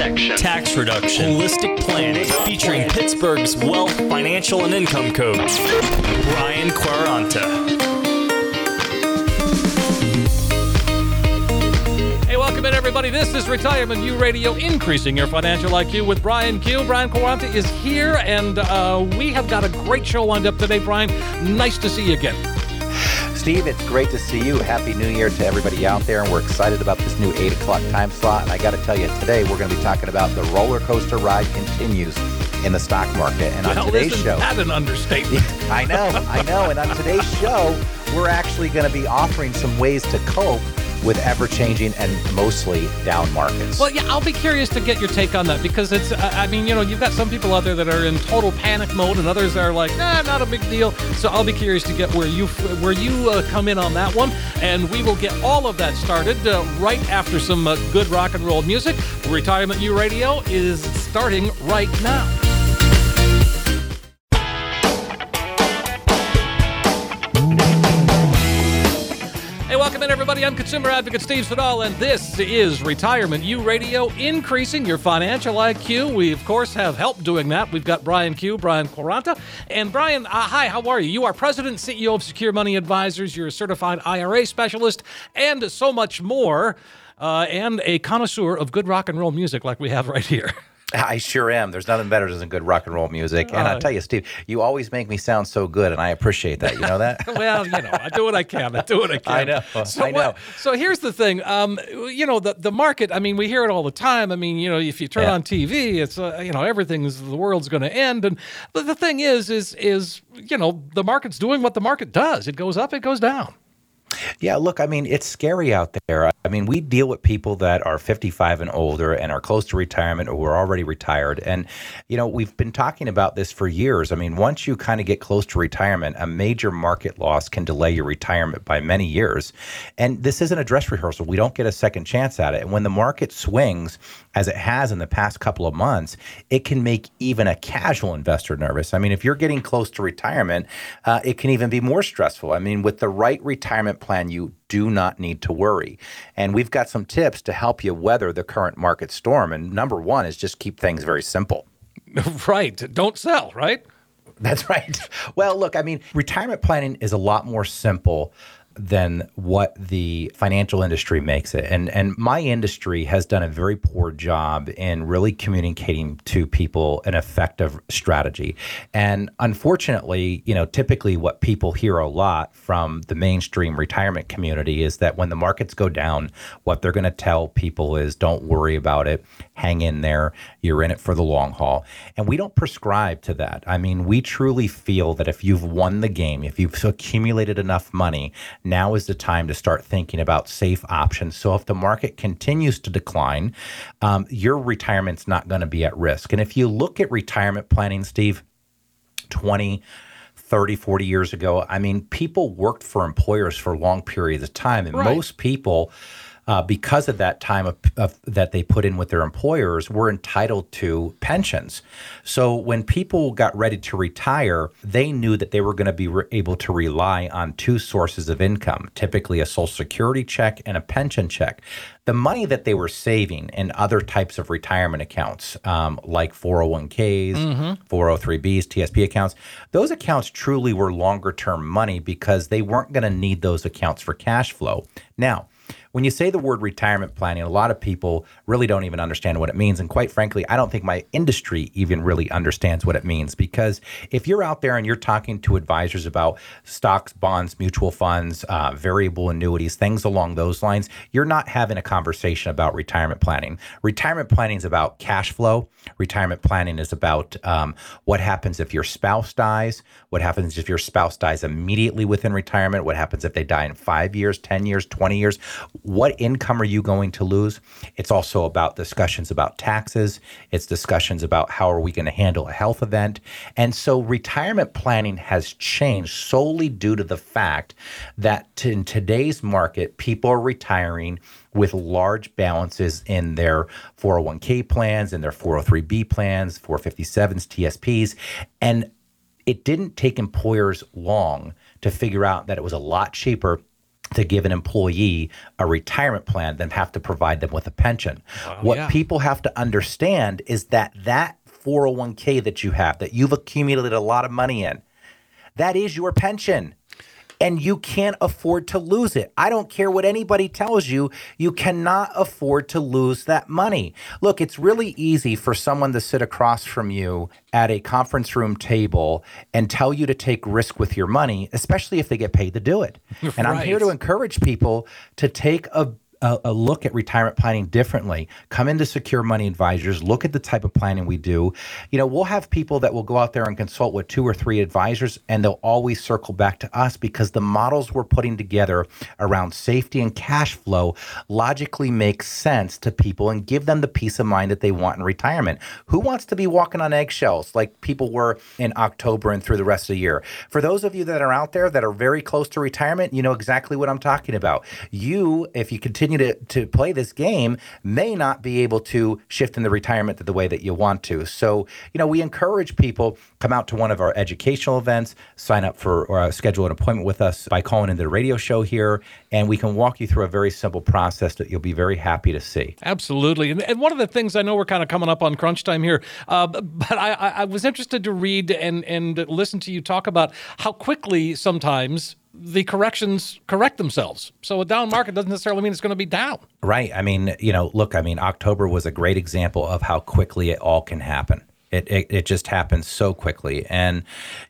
Asset protection. Tax reduction, holistic planning, featuring Pittsburgh's wealth, financial, and income coach, Brian Quaranta. Hey, welcome in, everybody. This is Retirement U Radio, increasing your financial IQ with Brian Q. Brian Quaranta is here, and uh, we have got a great show lined up today, Brian. Nice to see you again. Steve, it's great to see you. Happy New Year to everybody out there. And we're excited about this new 8 o'clock time slot. And I got to tell you, today we're going to be talking about the roller coaster ride continues in the stock market. And on Well, today's isn't show, that an understatement? I know, I know. And on today's show, we're actually going to be offering some ways to cope with ever changing and mostly down markets. Well, yeah, I'll be curious to get your take on that because it's, I mean, you know, you've got some people out there that are in total panic mode and others are like, nah, not a big deal. So I'll be curious to get where you where you uh, come in on that one. And we will get all of that started uh, right after some uh, good rock and roll music. Retirement U Radio is starting right now. Everybody. I'm consumer advocate Steve Siddall, and this is Retirement U Radio, increasing your financial IQ. We, of course, have help doing that. We've got Brian Q, Brian Quaranta. And Brian, uh, hi, how are you? You are president CEO of Secure Money Advisors. You're a certified IRA specialist, and so much more, uh, and a connoisseur of good rock and roll music like we have right here. I sure am. There's nothing better than good rock and roll music. And Uh, I'll tell you, Steve, you always make me sound so good, and I appreciate that. You know that? well, you know, I do what I can. I do what I can. I know, So I know. what- so here's the thing. Um, you know, the the market. I mean, we hear it all the time. I mean, you know, if you turn Yeah. on TV, it's uh, you know everything's the world's going to end. And but the thing is, is is you know the market's doing what the market does. It goes up, it goes down. Yeah, look, I mean, it's scary out there. I mean, we deal with people that are 55 and older and are close to retirement or were already retired. And, you know, we've been talking about this for years. I mean, once you kind of get close to retirement, a major market loss can delay your retirement by many years. And this isn't a dress rehearsal. We don't get a second chance at it. And when the market swings, as it has in the past couple of months, it can make even a casual investor nervous. I mean, if you're getting close to retirement, uh, it can even be more stressful. I mean, with the right retirement plan, you do not need to worry. And we've got some tips to help you weather the current market storm. And number one is just keep things very simple. right. Don't sell. Right. That's right. Well, look, I mean, retirement planning is a lot more simple than what the financial industry makes it. And and my industry has done a very poor job in really communicating to people an effective strategy. And unfortunately, you know, typically what people hear a lot from the mainstream retirement community is that when the markets go down, what they're going to tell people is don't worry about it, hang in there, you're in it for the long haul. And we don't prescribe to that. I mean, we truly feel that if you've won the game, if you've accumulated enough money, now is the time to start thinking about safe options. So if the market continues to decline, um, your retirement's not going to be at risk. And if you look at retirement planning, Steve, 20, 30, 40 years ago, I mean, people worked for employers for long periods of time. And Right. most people, uh, because of that time of, of, that they put in with their employers, were entitled to pensions. So when people got ready to retire, they knew that they were going to be re- able to rely on two sources of income, typically a Social Security check and a pension check. The money that they were saving in other types of retirement accounts, um, like 401ks, 403bs, TSP accounts, those accounts truly were longer term money because they weren't going to need those accounts for cash flow. Now, when you say the word retirement planning, a lot of people really don't even understand what it means. And quite frankly, I don't think my industry even really understands what it means because if you're out there and you're talking to advisors about stocks, bonds, mutual funds, uh, variable annuities, things along those lines, you're not having a conversation about retirement planning. Retirement planning is about cash flow. Retirement planning is about um, what happens if your spouse dies, what happens if your spouse dies immediately within retirement, what happens if they die in five years, 10 years, 20 years. What income are you going to lose? It's also about discussions about taxes. It's discussions about how are we going to handle a health event. And so retirement planning has changed solely due to the fact that in today's market, people are retiring with large balances in their 401k plans, in their 403b plans, 457s, TSPs. And it didn't take employers long to figure out that it was a lot cheaper to give an employee a retirement plan than have to provide them with a pension. what yeah. people have to understand is that that 401k that you have that you've accumulated a lot of money in that is your pension and you can't afford to lose it. I don't care what anybody tells you, you cannot afford to lose that money. Look, it's really easy for someone to sit across from you at a conference room table and tell you to take risk with your money, especially if they get paid to do it. And I'm here to encourage people to take a a, a look at retirement planning differently. Come into Secure Money Advisors, look at the type of planning we do. You know, we'll have people that will go out there and consult with two or three advisors, and they'll always circle back to us because the models we're putting together around safety and cash flow logically make sense to people and give them the peace of mind that they want in retirement. Who wants to be walking on eggshells like people were in October and through the rest of the year? For those of you that are out there that are very close to retirement, you know exactly what I'm talking about. You, if you continue to, to play this game, may not be able to shift in the retirement the way that you want to. So, you know, we encourage people come out to one of our educational events, sign up for or uh, schedule an appointment with us by calling into the radio show here, and we can walk you through a very simple process that you'll be very happy to see. Absolutely. And, and one of the things I know we're kind of coming up on crunch time here, uh, but I, I was interested to read and, and listen to you talk about how quickly sometimes the corrections correct themselves. So a down market doesn't necessarily mean it's going to be down. Right. I mean, you know, look, I mean, October was a great example of how quickly it all can happen. It, it, it just happens so quickly. And,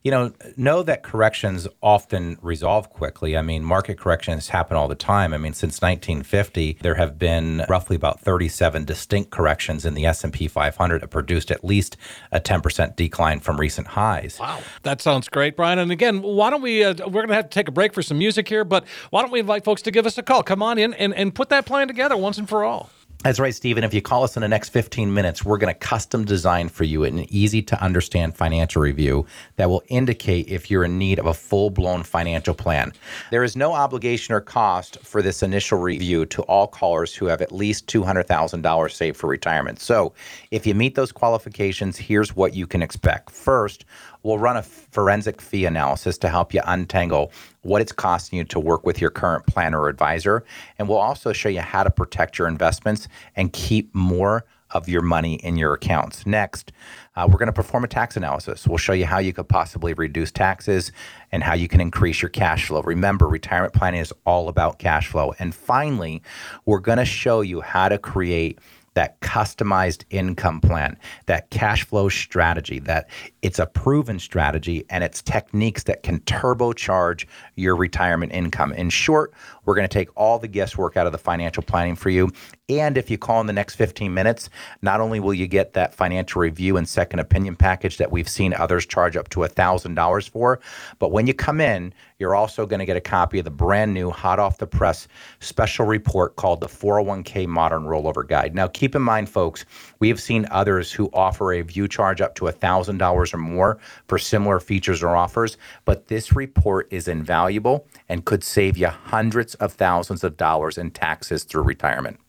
you know, know that corrections often resolve quickly. I mean, market corrections happen all the time. I mean, since 1950, there have been roughly about 37 distinct corrections in the S&P 500 that produced at least a 10% decline from recent highs. Wow, that sounds great, Brian. And again, why don't we? Uh, we're going to have to take a break for some music here, but why don't we invite folks to give us a call? Come on in and, and put that plan together once and for all. That's right, Stephen. If you call us in the next 15 minutes, we're going to custom design for you an easy to understand financial review that will indicate if you're in need of a full blown financial plan. There is no obligation or cost for this initial review to all callers who have at least $200,000 saved for retirement. So if you meet those qualifications, here's what you can expect. First, we'll run a forensic fee analysis to help you untangle what it's costing you to work with your current planner or advisor. And we'll also show you how to protect your investments and keep more of your money in your accounts. Next, uh, we're going to perform a tax analysis. We'll show you how you could possibly reduce taxes and how you can increase your cash flow. Remember, retirement planning is all about cash flow. And finally, we're going to show you how to create that customized income plan, that cash flow strategy, that it's a proven strategy and it's techniques that can turbocharge your retirement income. In short, we're going to take all the guesswork out of the financial planning for you. And if you call in the next 15 minutes, not only will you get that financial review and second opinion package that we've seen others charge up to $1,000 for, but when you come in, you're also going to get a copy of the brand new, hot off the press special report called the 401k Modern Rollover Guide. Now, keep in mind, folks, we have seen others who offer a view charge up to $1,000 or more for similar features or offers, but this report is invaluable and could save you hundreds of thousands of dollars in taxes through retirement.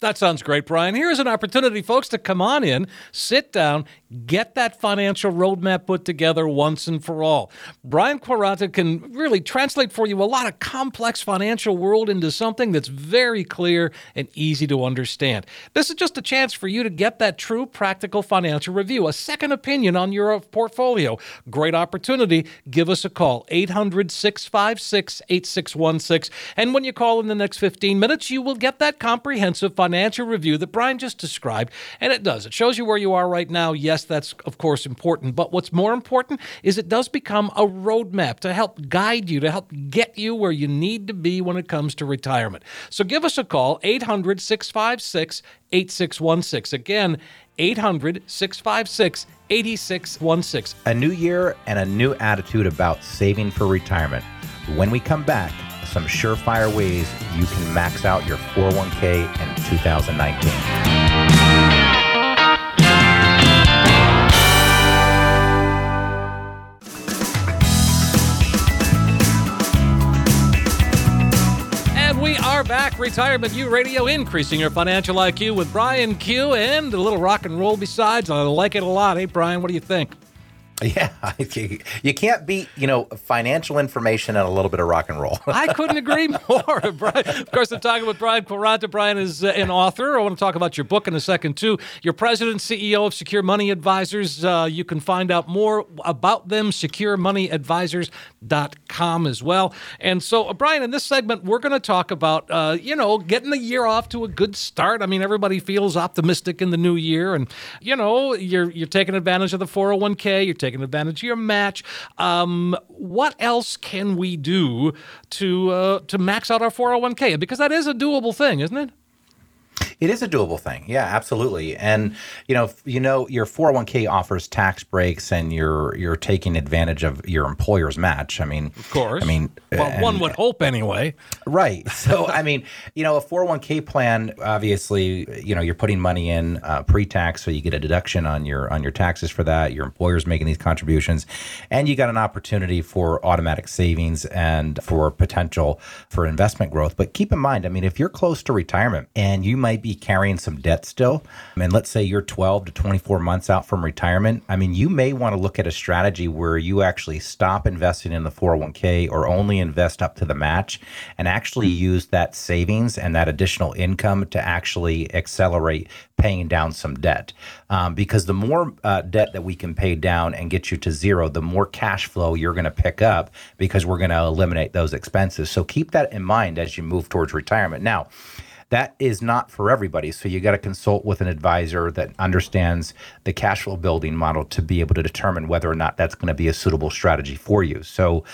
That sounds great, Brian. Here's an opportunity, folks, to come on in, sit down, get that financial roadmap put together once and for all. Brian Quaranta can really translate for you a lot of complex financial world into something that's very clear and easy to understand. This is just a chance for you to get that true practical financial review, a second opinion on your portfolio. Great opportunity. Give us a call, 800 656 8616. And when you call in the next 15 minutes, you will get that comprehensive financial review that Brian just described. And it does. It shows you where you are right now. Yes, that's of course important. But what's more important is it does become a roadmap to help guide you, to help get you where you need to be when it comes to retirement. So give us a call, 800 656 8616. Again, 800 656 8616. A new year and a new attitude about saving for retirement. When we come back, some surefire ways you can max out your 401k in 2019. And we are back, Retirement U Radio, increasing your financial IQ with Brian Q and a little rock and roll besides. I like it a lot. Hey, Brian, what do you think? Yeah, you can't beat you know financial information and a little bit of rock and roll. I couldn't agree more. Brian, of course, I'm talking with Brian Quaranta. Brian is uh, an author. I want to talk about your book in a second too. You're president CEO of Secure Money Advisors. Uh, you can find out more about them securemoneyadvisors.com as well. And so, uh, Brian, in this segment, we're going to talk about uh, you know getting the year off to a good start. I mean, everybody feels optimistic in the new year, and you know you're you're taking advantage of the 401k. You're taking advantage of your match. Um, what else can we do to uh, to max out our 401k? Because that is a doable thing, isn't it? It is a doable thing. Yeah, absolutely. And you know, you know, your 401k offers tax breaks, and you're you're taking advantage of your employer's match. I mean, Of course. I mean, well, and- one would hope anyway. Right. So, I mean, you know, a 401k plan, obviously, you know, you're putting money in uh, pre-tax, so you get a deduction on your on your taxes for that. Your employer's making these contributions, and you got an opportunity for automatic savings and for potential for investment growth. But keep in mind, I mean, if you're close to retirement and you might be carrying some debt still, and let's say you're 12 to 24 months out from retirement, I mean, you may want to look at a strategy where you actually stop investing in the 401k or only invest up to the match and actually use that savings and that additional income to actually accelerate paying down some debt. Um, because the more uh, debt that we can pay down and get you to zero, the more cash flow you're going to pick up because we're going to eliminate those expenses. So keep that in mind as you move towards retirement. Now, that is not for everybody. So you got to consult with an advisor that understands the cash flow building model to be able to determine whether or not that's going to be a suitable strategy for you. So,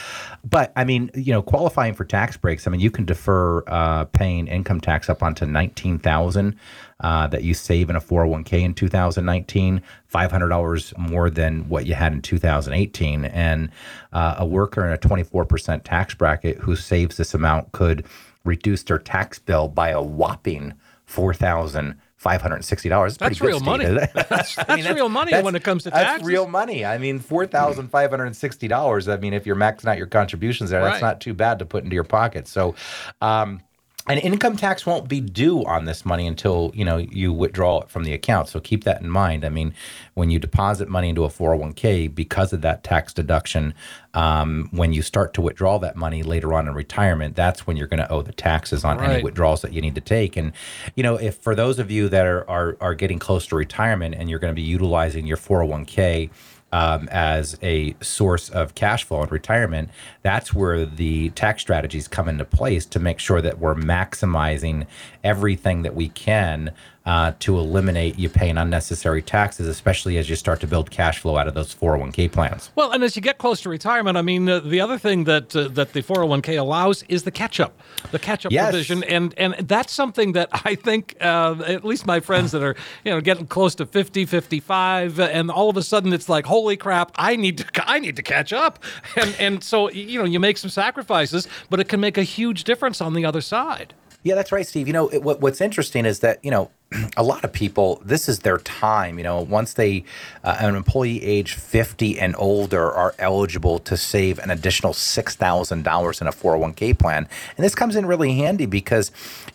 but I mean, you know, qualifying for tax breaks. I mean, you can defer uh, paying income tax up onto nineteen thousand. Uh, that you save in a 401k in 2019, $500 more than what you had in 2018. And uh, a worker in a 24% tax bracket who saves this amount could reduce their tax bill by a whopping four thousand five hundred and sixty dollars. That's real money. That's, that's real money when it comes to that's taxes. real money. I mean, four thousand five hundred and sixty dollars. I mean, if you're maxing out your contributions there, Right. that's not too bad to put into your pocket. So. Um, and income tax won't be due on this money until you know you withdraw it from the account. So keep that in mind. I mean, when you deposit money into a 401k, because of that tax deduction, um, when you start to withdraw that money later on in retirement, that's when you're going to owe the taxes on any withdrawals that you need to take. And you know, if for those of you that are are, are getting close to retirement and you're going to be utilizing your 401k um, as a source of cash flow in retirement, that's where the tax strategies come into place to make sure that we're maximizing everything that we can uh, to eliminate you paying unnecessary taxes, especially as you start to build cash flow out of those 401k plans. Well, and as you get close to retirement, I mean, uh, the other thing that uh, that the 401k allows is the catch up, the catch up Yes. provision, and and that's something that I think uh, at least my friends that are you know getting close to 50, 55, uh, and all of a sudden it's like, holy crap, I need to I need to catch up, and and so you know you make some sacrifices, but it can make a huge difference on the other side. Yeah, that's right, Steve. You know, it, what, what's interesting is that, you know, a lot of people, this is their time. You know, once they, uh, an employee age 50 and older are eligible to save an additional $6,000 in a 401k plan. And this comes in really handy because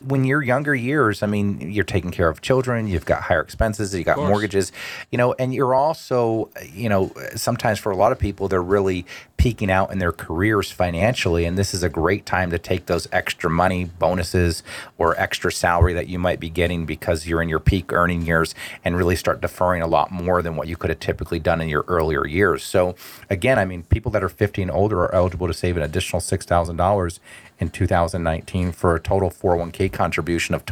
when you're younger years, I mean, you're taking care of children, you've got higher expenses, you've got mortgages, you know, and you're also, you know, sometimes for a lot of people, they're really peaking out in their careers financially. And this is a great time to take those extra money, bonuses, or extra salary that you might be getting because you're in your peak earning years and really start deferring a lot more than what you could have typically done in your earlier years. So, again, I mean, people that are 50 and older are eligible to save an additional $6,000 in 2019 for a total 401k contribution of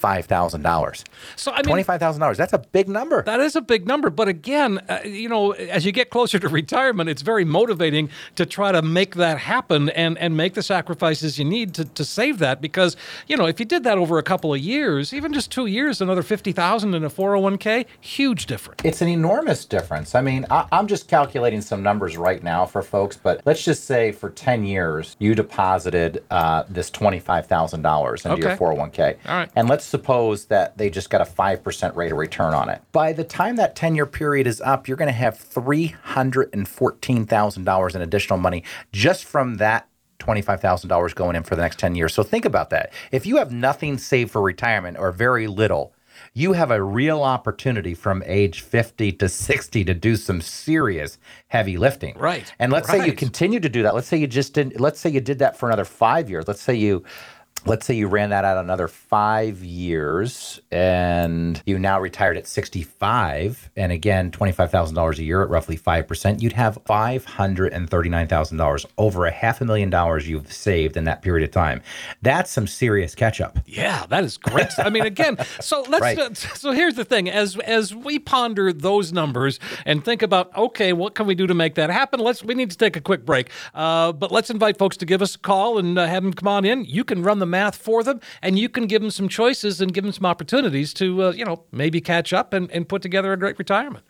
$25,000. So I mean, $25,000. That's a big number. That is a big number, but again, uh, you know, as you get closer to retirement, it's very motivating to try to make that happen and and make the sacrifices you need to, to save that because you know if you did that over a couple of years, even just two years, another fifty thousand in a four hundred one k, huge difference. It's an enormous difference. I mean, I, I'm just calculating some numbers right now for folks, but let's just say for 10 years, you deposited uh, this $25,000 into Okay. your 401k. All right. And let's suppose that they just got a 5% rate of return on it. By the time that 10 year period is up, you're going to have $314,000 in additional money just from that $25,000 going in for the next 10 years. So think about that. If you have nothing saved for retirement or very little, you have a real opportunity from age 50 to 60 to do some serious heavy lifting. Right, And let's say you continue to do that. Let's say you just didn't. let's say you did that for another 5 years. Let's say you let's say you ran that out another 5 years and you now retired at 65 and again $25,000 a year at roughly 5%, you'd have $539,000 over a half a million dollars you've saved in that period of time. That's some serious catch up. Yeah, that is great. I mean, again, so let's. Right. uh, so here's the thing: as as we ponder those numbers and think about, okay, what can we do to make that happen? Let's. We need to take a quick break, uh, but let's invite folks to give us a call and uh, have them come on in. You can run the math for them, and you can give them some choices and give them some opportunities to, uh, you know, maybe catch up and, and put together a great retirement.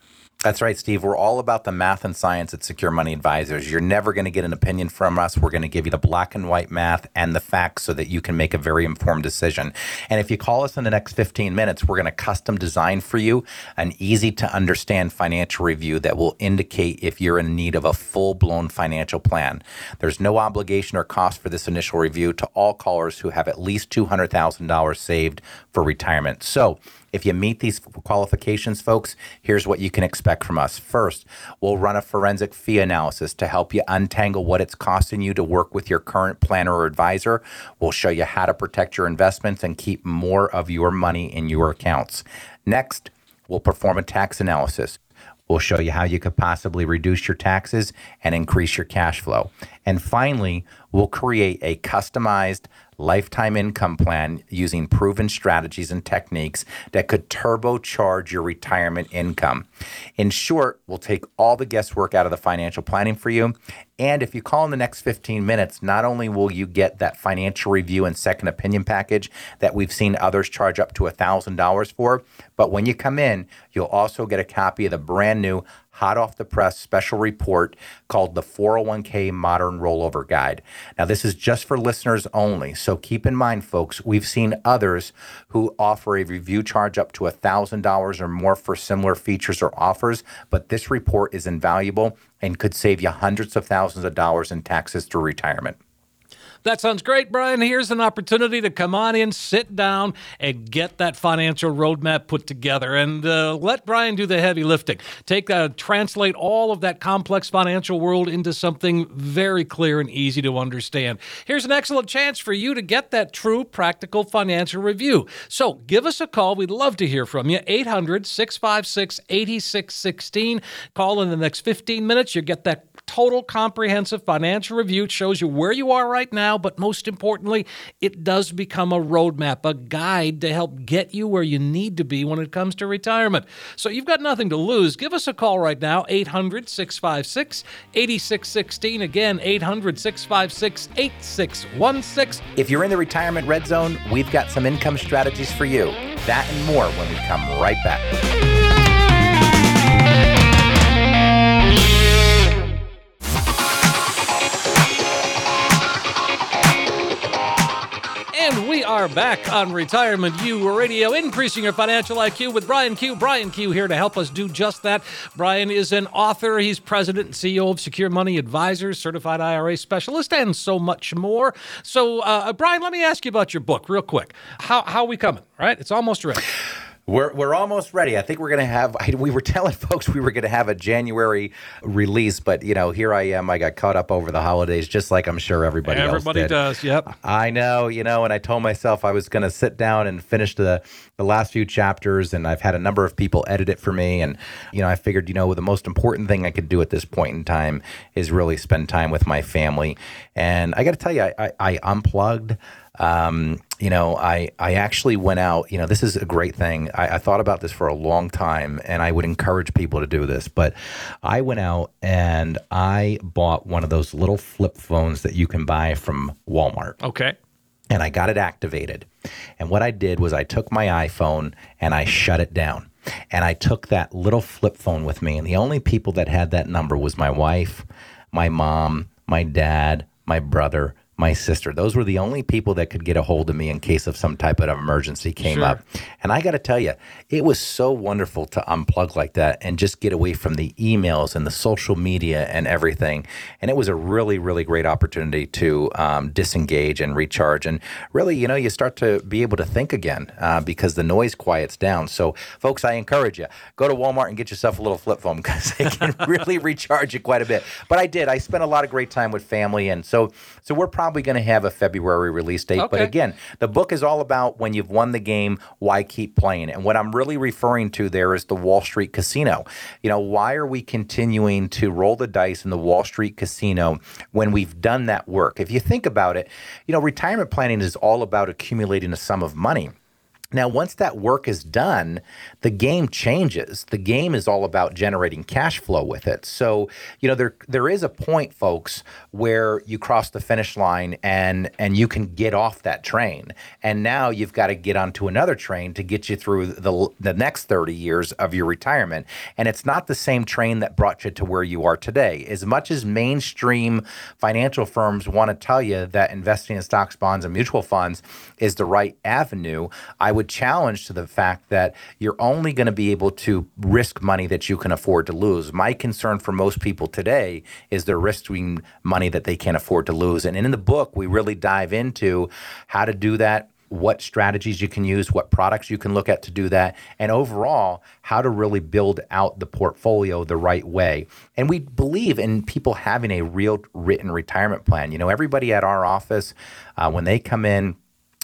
That's right, Steve. We're all about the math and science at Secure Money Advisors. You're never going to get an opinion from us. We're going to give you the black and white math and the facts so that you can make a very informed decision. And if you call us in the next 15 minutes, we're going to custom design for you an easy to understand financial review that will indicate if you're in need of a full blown financial plan. There's no obligation or cost for this initial review to all callers who have at least $200,000 saved for retirement. So, if you meet these qualifications, folks, here's what you can expect from us. First, we'll run a forensic fee analysis to help you untangle what it's costing you to work with your current planner or advisor. We'll show you how to protect your investments and keep more of your money in your accounts. Next, we'll perform a tax analysis. We'll show you how you could possibly reduce your taxes and increase your cash flow. And finally, we'll create a customized lifetime income plan using proven strategies and techniques that could turbocharge your retirement income. In short, we'll take all the guesswork out of the financial planning for you. And if you call in the next 15 minutes, not only will you get that financial review and second opinion package that we've seen others charge up to $1,000 for, but when you come in, you'll also get a copy of the brand new hot off the press special report called the 401k Modern Rollover Guide. Now, this is just for listeners only. So keep in mind, folks, we've seen others who offer a review charge up to $1,000 or more for similar features or offers, but this report is invaluable and could save you hundreds of thousands of dollars in taxes through retirement. That sounds great, Brian. Here's an opportunity to come on in, sit down, and get that financial roadmap put together, and uh, let Brian do the heavy lifting. Take uh, translate all of that complex financial world into something very clear and easy to understand. Here's an excellent chance for you to get that true, practical financial review. So give us a call. We'd love to hear from you. 800 656 8616. Call in the next 15 minutes. You get that total comprehensive financial review. It shows you where you are right now, but most importantly, it does become a roadmap, a guide to help get you where you need to be when it comes to retirement. So you've got nothing to lose. Give us a call right now, 800 656 8616. Again, 800 656 8616. If you're in the retirement red zone, we've got some income strategies for you. That and more when we come right back. Are back on Retirement U Radio, increasing your financial IQ with Brian Q. Brian Q here to help us do just that. Brian is an author, he's president and CEO of Secure Money Advisors, certified IRA specialist, and so much more. So, uh, Brian, let me ask you about your book real quick. How, how are we coming? Right? it's almost ready. We're, we're almost ready. I think we're going to have, I, we were telling folks we were going to have a January release, but, you know, here I am. I got caught up over the holidays, just like I'm sure everybody, Everybody else did. does, yep. I know, you know, and I told myself I was going to sit down and finish the, the last few chapters, and I've had a number of people edit it for me. And, you know, I figured, you know, the most important thing I could do at this point in time is really spend time with my family. And I got to tell you, I, I, I unplugged. Um, you know, I, I actually went out, you know, this is a great thing. I, I, thought about this for a long time and I would encourage people to do this, but I went out and I bought one of those little flip phones that you can buy from Walmart. Okay. And I got it activated. And what I did was I took my iPhone and I shut it down. And I took that little flip phone with me. And the only people that had that number was my wife, my mom, my dad, my brother, my sister. Those were the only people that could get a hold of me in case of some type of emergency came sure. up. And I got to tell you, it was so wonderful to unplug like that and just get away from the emails and the social media and everything. And it was a really, really great opportunity to um, disengage and recharge. And really, you know, you start to be able to think again uh, because the noise quiets down. So, folks, I encourage you go to Walmart and get yourself a little flip phone because it can really recharge you quite a bit. But I did. I spent a lot of great time with family, and so so we're probably probably going to have a February release date. Okay. But again, the book is all about when you've won the game, why keep playing? And what I'm really referring to there is the Wall Street Casino. You know, why are we continuing to roll the dice in the Wall Street Casino when we've done that work? If you think about it, you know, retirement planning is all about accumulating a sum of money. Now, once that work is done, the game changes. The game is all about generating cash flow with it. So, you know, there there is a point, folks, where you cross the finish line and and you can get off that train. And now you've got to get onto another train to get you through the the next 30 years of your retirement. And it's not the same train that brought you to where you are today. As much as mainstream financial firms want to tell you that investing in stocks, bonds, and mutual funds is the right avenue, I would challenge to the fact that you're only going to be able to risk money that you can afford to lose. My concern for most people today is they're risking money that they can't afford to lose. And in the book, we really dive into how to do that what strategies you can use, what products you can look at to do that, and overall, how to really build out the portfolio the right way. And we believe in people having a real written retirement plan. You know, everybody at our office, uh, when they come in,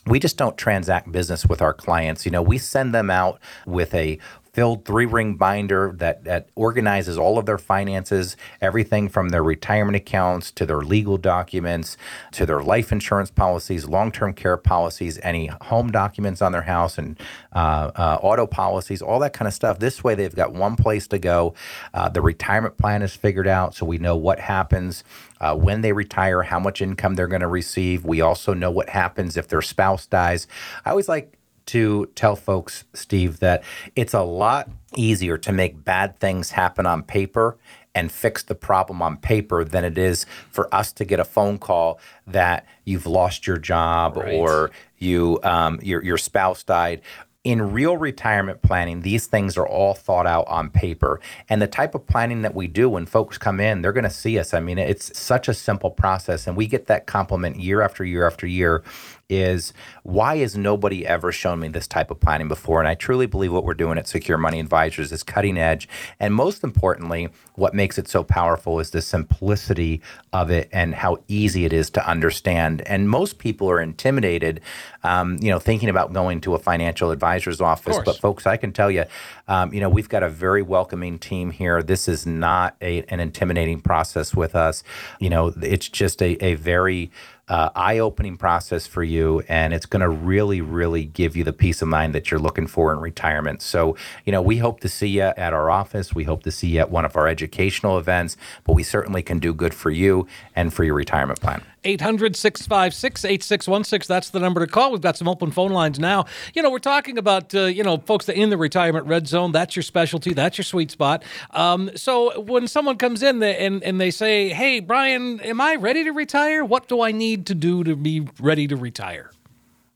we just don't transact business with our clients. You know, we send them out with a filled three ring binder that, that organizes all of their finances, everything from their retirement accounts to their legal documents to their life insurance policies, long term care policies, any home documents on their house, and uh, uh, auto policies, all that kind of stuff. This way, they've got one place to go. Uh, the retirement plan is figured out, so we know what happens. Uh, when they retire, how much income they're going to receive. We also know what happens if their spouse dies. I always like to tell folks, Steve, that it's a lot easier to make bad things happen on paper and fix the problem on paper than it is for us to get a phone call that you've lost your job right. or you um, your your spouse died in real retirement planning, these things are all thought out on paper. And the type of planning that we do when folks come in, they're going to see us. I mean, it's such a simple process. And we get that compliment year after year after year is why has nobody ever shown me this type of planning before? And I truly believe what we're doing at Secure Money Advisors is cutting edge. And most importantly, what makes it so powerful is the simplicity of it and how easy it is to understand. And most people are intimidated, um, you know, thinking about going to a financial advisor's office. But folks, I can tell you, um, you know, we've got a very welcoming team here. This is not a, an intimidating process with us. You know, it's just a, a very uh, eye opening process for you. And it's going to really, really give you the peace of mind that you're looking for in retirement. So, you know, we hope to see you at our office. We hope to see you at one of our educational events, but we certainly can do good for you and for your retirement plan. 800 656 8616. That's the number to call. We've got some open phone lines now. You know, we're talking about, uh, you know, folks that in the retirement red zone. That's your specialty. That's your sweet spot. Um, so when someone comes in and, and they say, hey, Brian, am I ready to retire? What do I need to do to be ready to retire?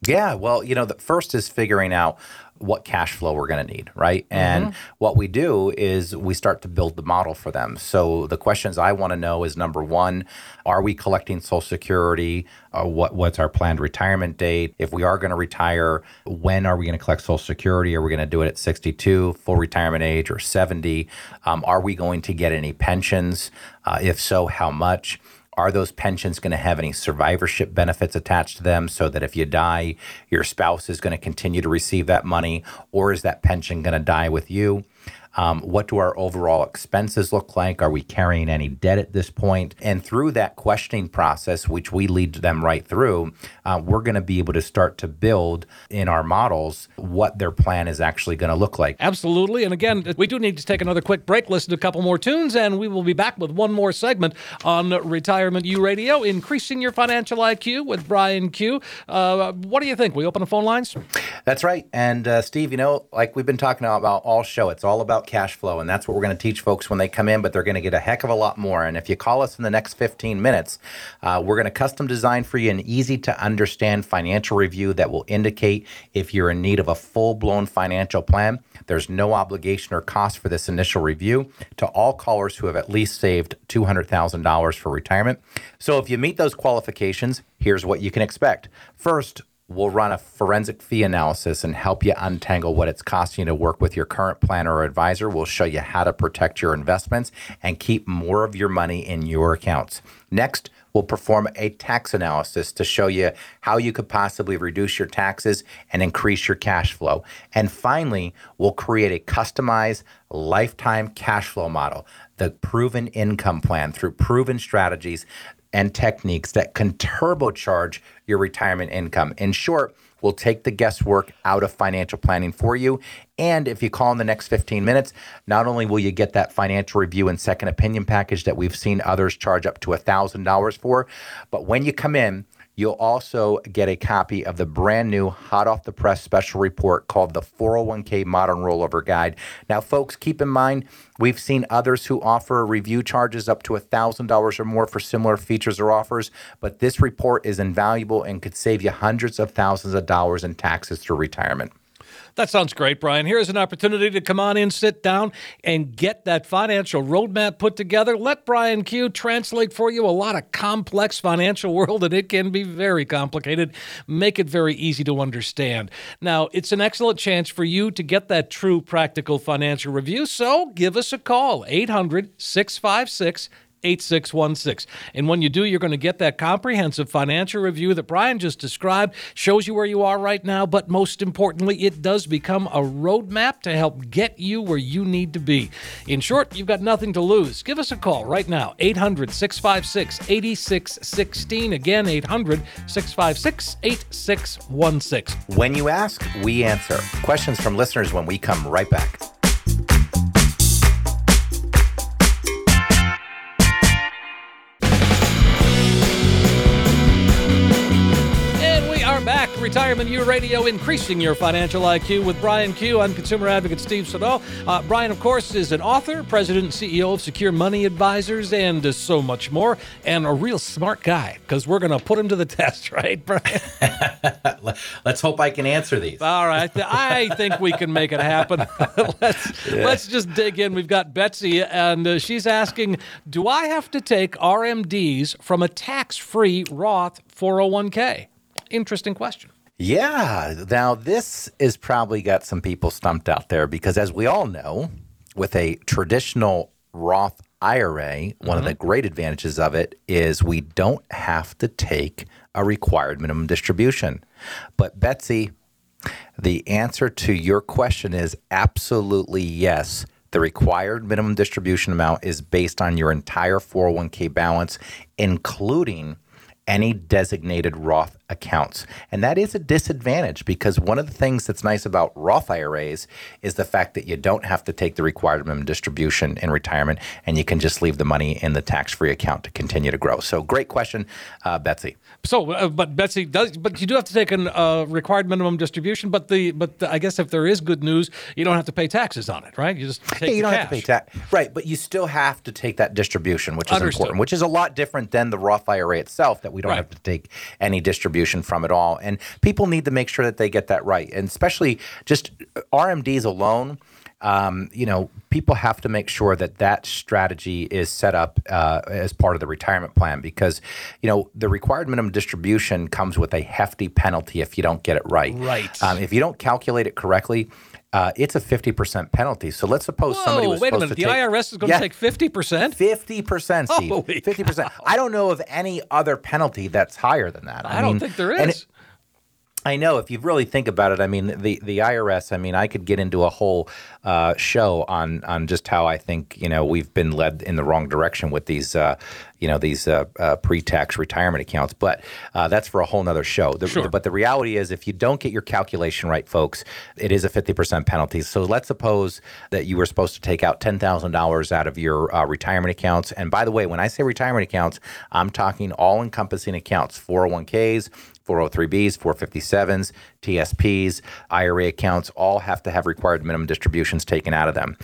Yeah, well, you know, the first is figuring out what cash flow we're going to need, right? Mm-hmm. And what we do is we start to build the model for them. So the questions I want to know is number one, are we collecting Social Security? Uh, what what's our planned retirement date? If we are going to retire, when are we going to collect Social Security? Are we going to do it at 62, full retirement age, or 70? Um, are we going to get any pensions? Uh, if so, how much? Are those pensions going to have any survivorship benefits attached to them so that if you die, your spouse is going to continue to receive that money, or is that pension going to die with you? Um, what do our overall expenses look like? Are we carrying any debt at this point? And through that questioning process, which we lead them right through, uh, we're going to be able to start to build in our models what their plan is actually going to look like. Absolutely. And again, we do need to take another quick break, listen to a couple more tunes, and we will be back with one more segment on Retirement U Radio, increasing your financial IQ with Brian Q. Uh, what do you think? We open the phone lines? That's right. And uh, Steve, you know, like we've been talking about all show, it's all about cash flow. And that's what we're going to teach folks when they come in, but they're going to get a heck of a lot more. And if you call us in the next 15 minutes, uh, we're going to custom design for you an easy to understand financial review that will indicate if you're in need of a full blown financial plan. There's no obligation or cost for this initial review to all callers who have at least saved $200,000 for retirement. So if you meet those qualifications, here's what you can expect. First, We'll run a forensic fee analysis and help you untangle what it's costing you to work with your current planner or advisor. We'll show you how to protect your investments and keep more of your money in your accounts. Next, we'll perform a tax analysis to show you how you could possibly reduce your taxes and increase your cash flow. And finally, we'll create a customized lifetime cash flow model, the proven income plan through proven strategies and techniques that can turbocharge your retirement income. In short, we'll take the guesswork out of financial planning for you. And if you call in the next 15 minutes, not only will you get that financial review and second opinion package that we've seen others charge up to $1,000 for, but when you come in, You'll also get a copy of the brand new hot off the press special report called the 401k Modern Rollover Guide. Now, folks, keep in mind, we've seen others who offer review charges up to $1,000 or more for similar features or offers, but this report is invaluable and could save you hundreds of thousands of dollars in taxes through retirement. That sounds great, Brian. Here's an opportunity to come on in, sit down, and get that financial roadmap put together. Let Brian Q translate for you a lot of complex financial world, and it can be very complicated. Make it very easy to understand. Now, it's an excellent chance for you to get that true practical financial review, so give us a call 800 656 8616. And when you do, you're going to get that comprehensive financial review that Brian just described, shows you where you are right now, but most importantly, it does become a roadmap to help get you where you need to be. In short, you've got nothing to lose. Give us a call right now, 800 656 8616. Again, 800 656 8616. When you ask, we answer. Questions from listeners when we come right back. Retirement U Radio, increasing your financial IQ with Brian Q. I'm consumer advocate Steve Siddall. Uh, Brian, of course, is an author, president and CEO of Secure Money Advisors, and uh, so much more, and a real smart guy because we're going to put him to the test, right, Brian? let's hope I can answer these. All right. I think we can make it happen. let's, yeah. let's just dig in. We've got Betsy, and uh, she's asking Do I have to take RMDs from a tax free Roth 401k? Interesting question. Yeah. Now, this is probably got some people stumped out there because, as we all know, with a traditional Roth IRA, mm-hmm. one of the mm-hmm. great advantages of it is we don't have to take a required minimum distribution. But, Betsy, the answer to your question is absolutely yes. The required minimum distribution amount is based on your entire 401k balance, including any designated Roth accounts. And that is a disadvantage because one of the things that's nice about Roth IRAs is the fact that you don't have to take the required minimum distribution in retirement and you can just leave the money in the tax free account to continue to grow. So, great question, uh, Betsy. So, uh, but Betsy does, but you do have to take a uh, required minimum distribution. But the, but the, I guess if there is good news, you don't have to pay taxes on it, right? You just take yeah, you don't cash. have to pay tax, right? But you still have to take that distribution, which is Understood. important, which is a lot different than the Roth IRA itself that we don't right. have to take any distribution from at all. And people need to make sure that they get that right, and especially just RMDs alone um, you know, people have to make sure that that strategy is set up uh, as part of the retirement plan because, you know, the required minimum distribution comes with a hefty penalty if you don't get it right. Right. Um, if you don't calculate it correctly, uh, it's a 50% penalty. So let's suppose Whoa, somebody was wait supposed a minute. to the take, IRS is going to take 50%? 50%, Steve. Holy 50%. Cow. I don't know of any other penalty that's higher than that. I, I mean, don't think there is. I know if you really think about it, I mean the the IRS. I mean, I could get into a whole uh, show on on just how I think you know we've been led in the wrong direction with these uh, you know these uh, uh pre-tax retirement accounts, but uh, that's for a whole nother show. The, Sure. But the reality is, if you don't get your calculation right, folks, it is a fifty percent penalty. So let's suppose that you were supposed to take out ten thousand dollars out of your uh, retirement accounts. And by the way, when I say retirement accounts, I'm talking all-encompassing accounts, four hundred one ks. 403bs, 457s, TSPs, IRA accounts all have to have required minimum distributions taken out of them.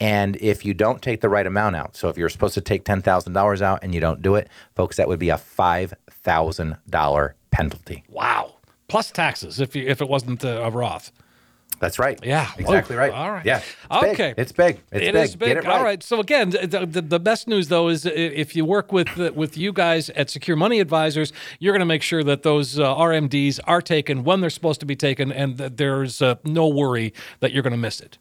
And if you don't take the right amount out, so if you're supposed to take $10,000 out and you don't do it, folks, that would be a $5,000 penalty. Wow. Plus taxes if you if it wasn't uh, a Roth. That's right. Yeah. Exactly Whoa. right. All right. Yeah. It's big. Okay. It's big. It's It big. is big. It All right. right. So again, the, the, the best news though is if you work with uh, with you guys at Secure Money Advisors, you're going to make sure that those uh, RMDs are taken when they're supposed to be taken, and that there's uh, no worry that you're going to miss it.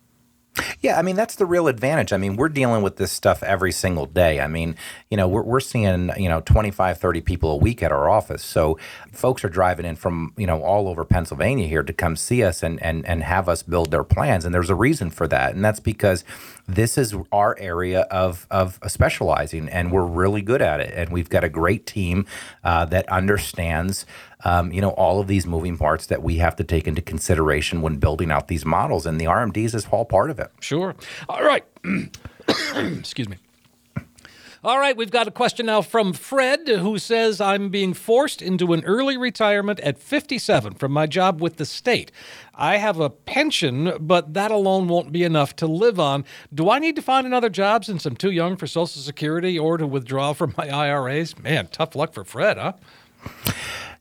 Yeah, I mean that's the real advantage. I mean, we're dealing with this stuff every single day. I mean, you know, we're we're seeing, you know, 25, 30 people a week at our office. So folks are driving in from, you know, all over Pennsylvania here to come see us and and and have us build their plans. And there's a reason for that. And that's because this is our area of of specializing and we're really good at it. And we've got a great team uh, that understands um, you know, all of these moving parts that we have to take into consideration when building out these models, and the RMDs is all part of it. Sure. All right. Excuse me. All right, we've got a question now from Fred who says, I'm being forced into an early retirement at 57 from my job with the state. I have a pension, but that alone won't be enough to live on. Do I need to find another job since I'm too young for Social Security or to withdraw from my IRAs? Man, tough luck for Fred, huh?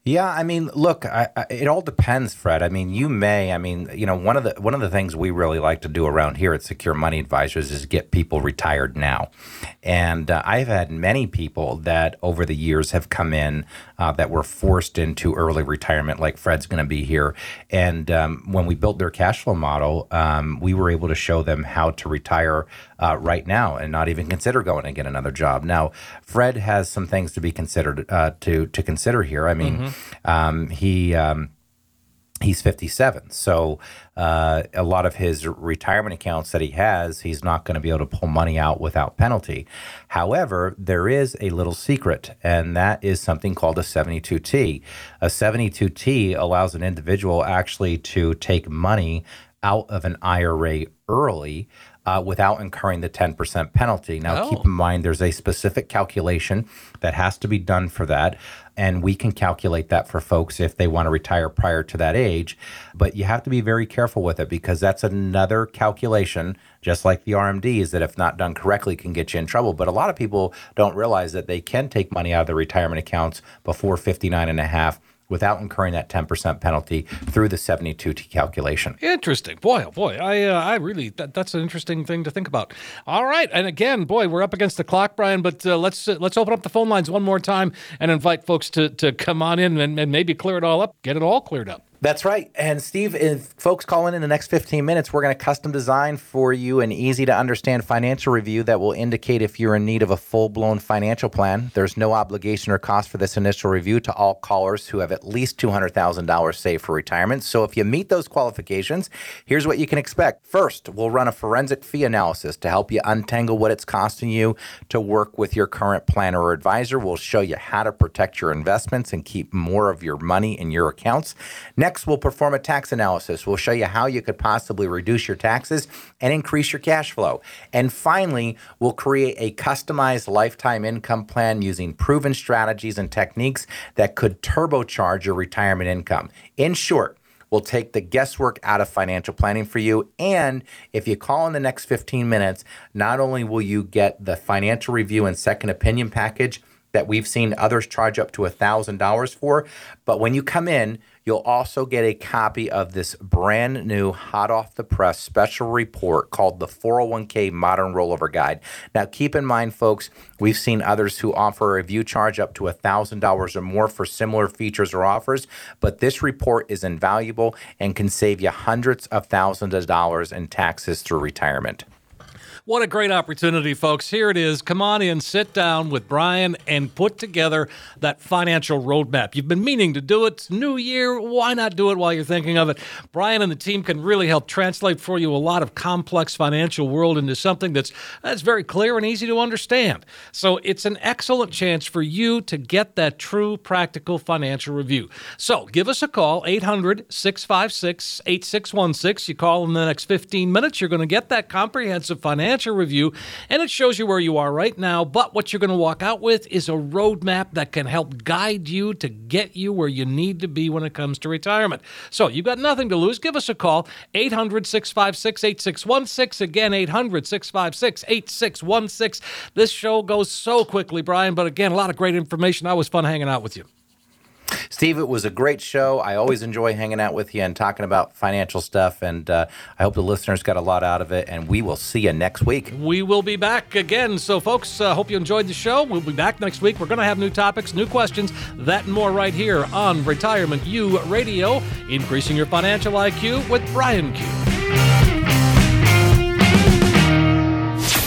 Yeah, I mean, look, I, I, it all depends, Fred. I mean, you may. I mean, you know, one of the one of the things we really like to do around here at Secure Money Advisors is get people retired now. And uh, I've had many people that over the years have come in uh, that were forced into early retirement, like Fred's going to be here. And um, when we built their cash flow model, um, we were able to show them how to retire uh, right now and not even consider going and get another job. Now, Fred has some things to be considered uh, to to consider here. I mean, um, he. Um, he's 57 so uh, a lot of his retirement accounts that he has he's not going to be able to pull money out without penalty however there is a little secret and that is something called a 72t a 72t allows an individual actually to take money out of an ira early uh, without incurring the 10% penalty. Now, Oh. keep in mind there's a specific calculation that has to be done for that. And we can calculate that for folks if they want to retire prior to that age. But you have to be very careful with it because that's another calculation, just like the RMDs, that if not done correctly can get you in trouble. But a lot of people don't realize that they can take money out of their retirement accounts before 59 and a half without incurring that 10% penalty through the 72T calculation. Interesting, boy. Oh boy, I uh, I really that, that's an interesting thing to think about. All right, and again, boy, we're up against the clock, Brian. But uh, let's uh, let's open up the phone lines one more time and invite folks to to come on in and, and maybe clear it all up, get it all cleared up. That's right. And Steve, if folks call in in the next 15 minutes, we're going to custom design for you an easy to understand financial review that will indicate if you're in need of a full blown financial plan. There's no obligation or cost for this initial review to all callers who have at least $200,000 saved for retirement. So if you meet those qualifications, here's what you can expect. First, we'll run a forensic fee analysis to help you untangle what it's costing you to work with your current planner or advisor. We'll show you how to protect your investments and keep more of your money in your accounts. Next, we'll perform a tax analysis. We'll show you how you could possibly reduce your taxes and increase your cash flow. And finally, we'll create a customized lifetime income plan using proven strategies and techniques that could turbocharge your retirement income. In short, We'll take the guesswork out of financial planning for you. And if you call in the next 15 minutes, not only will you get the financial review and second opinion package that we've seen others charge up to $1,000 for, but when you come in, you'll also get a copy of this brand new, hot off the press special report called the 401k Modern Rollover Guide. Now, keep in mind, folks, we've seen others who offer a review charge up to $1,000 or more for similar features or offers, but this report is invaluable and can save you hundreds of thousands of dollars in taxes through retirement. What a great opportunity, folks. Here it is. Come on in, sit down with Brian, and put together that financial roadmap. You've been meaning to do it. It's New Year. Why not do it while you're thinking of it? Brian and the team can really help translate for you a lot of complex financial world into something that's, that's very clear and easy to understand. So it's an excellent chance for you to get that true practical financial review. So give us a call, 800 656 8616. You call in the next 15 minutes, you're going to get that comprehensive financial financial review, and it shows you where you are right now. But what you're going to walk out with is a roadmap that can help guide you to get you where you need to be when it comes to retirement. So you've got nothing to lose. Give us a call, 800 656 8616. Again, 800 656 8616. This show goes so quickly, Brian, but again, a lot of great information. It was fun hanging out with you. Steve, it was a great show. I always enjoy hanging out with you and talking about financial stuff. And uh, I hope the listeners got a lot out of it. And we will see you next week. We will be back again. So, folks, uh, hope you enjoyed the show. We'll be back next week. We're going to have new topics, new questions, that and more right here on Retirement U Radio, increasing your financial IQ with Brian Q.